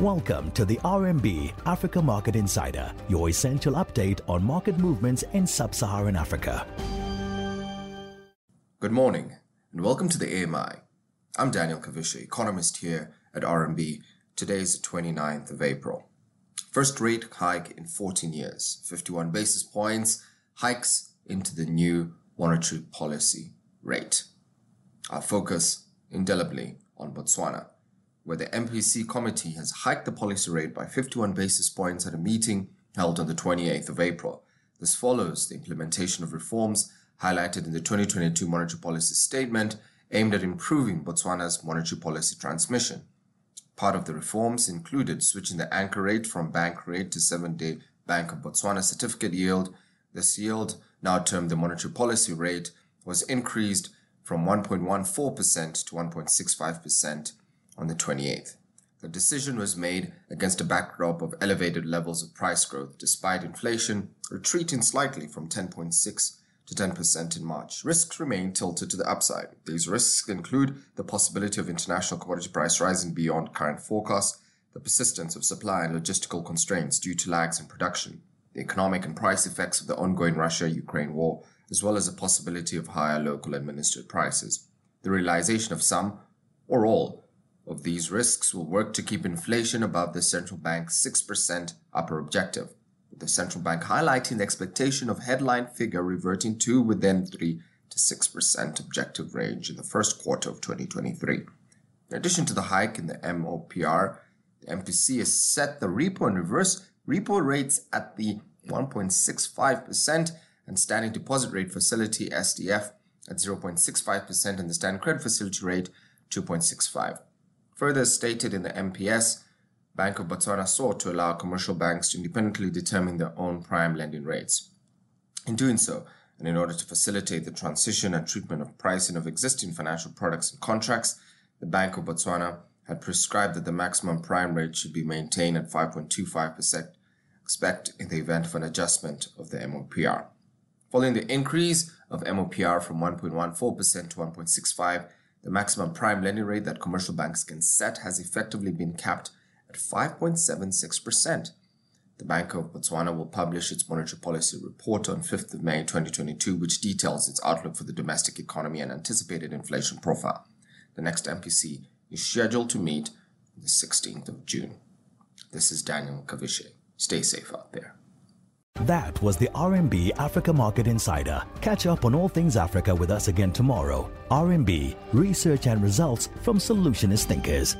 Welcome to the RMB Africa Market Insider, your essential update on market movements in sub Saharan Africa. Good morning and welcome to the AMI. I'm Daniel Kavishe, economist here at RMB. Today is the 29th of April. First rate hike in 14 years, 51 basis points, hikes into the new monetary policy rate. Our focus indelibly on Botswana where the MPC committee has hiked the policy rate by 51 basis points at a meeting held on the 28th of April. This follows the implementation of reforms highlighted in the 2022 monetary policy statement aimed at improving Botswana's monetary policy transmission. Part of the reforms included switching the anchor rate from bank rate to seven-day Bank of Botswana certificate yield. This yield, now termed the monetary policy rate, was increased from 1.14% to 1.65% on the 28th. The decision was made against a backdrop of elevated levels of price growth despite inflation retreating slightly from 10.6 to 10% in March. Risks remain tilted to the upside. These risks include the possibility of international commodity price rising beyond current forecasts, the persistence of supply and logistical constraints due to lags in production, the economic and price effects of the ongoing Russia-Ukraine war, as well as the possibility of higher local administered prices. The realization of some or all of these risks will work to keep inflation above the central bank's 6% upper objective, with the central bank highlighting the expectation of headline figure reverting to within 3 to 6% objective range in the first quarter of 2023. In addition to the hike in the MOPR, the MPC has set the repo and reverse repo rates at the 1.65% and standing deposit rate facility SDF at 0.65% and the standard credit facility rate 2.65. Further stated in the MPS, Bank of Botswana sought to allow commercial banks to independently determine their own prime lending rates. In doing so, and in order to facilitate the transition and treatment of pricing of existing financial products and contracts, the Bank of Botswana had prescribed that the maximum prime rate should be maintained at 5.25%, expect in the event of an adjustment of the MOPR. Following the increase of MOPR from 1.14% to 1.65, the maximum prime lending rate that commercial banks can set has effectively been capped at 5.76%. The Bank of Botswana will publish its monetary policy report on 5th of May 2022, which details its outlook for the domestic economy and anticipated inflation profile. The next MPC is scheduled to meet on the 16th of June. This is Daniel Kavishe. Stay safe out there. That was the RMB Africa Market Insider. Catch up on all things Africa with us again tomorrow. RMB, research and results from solutionist thinkers.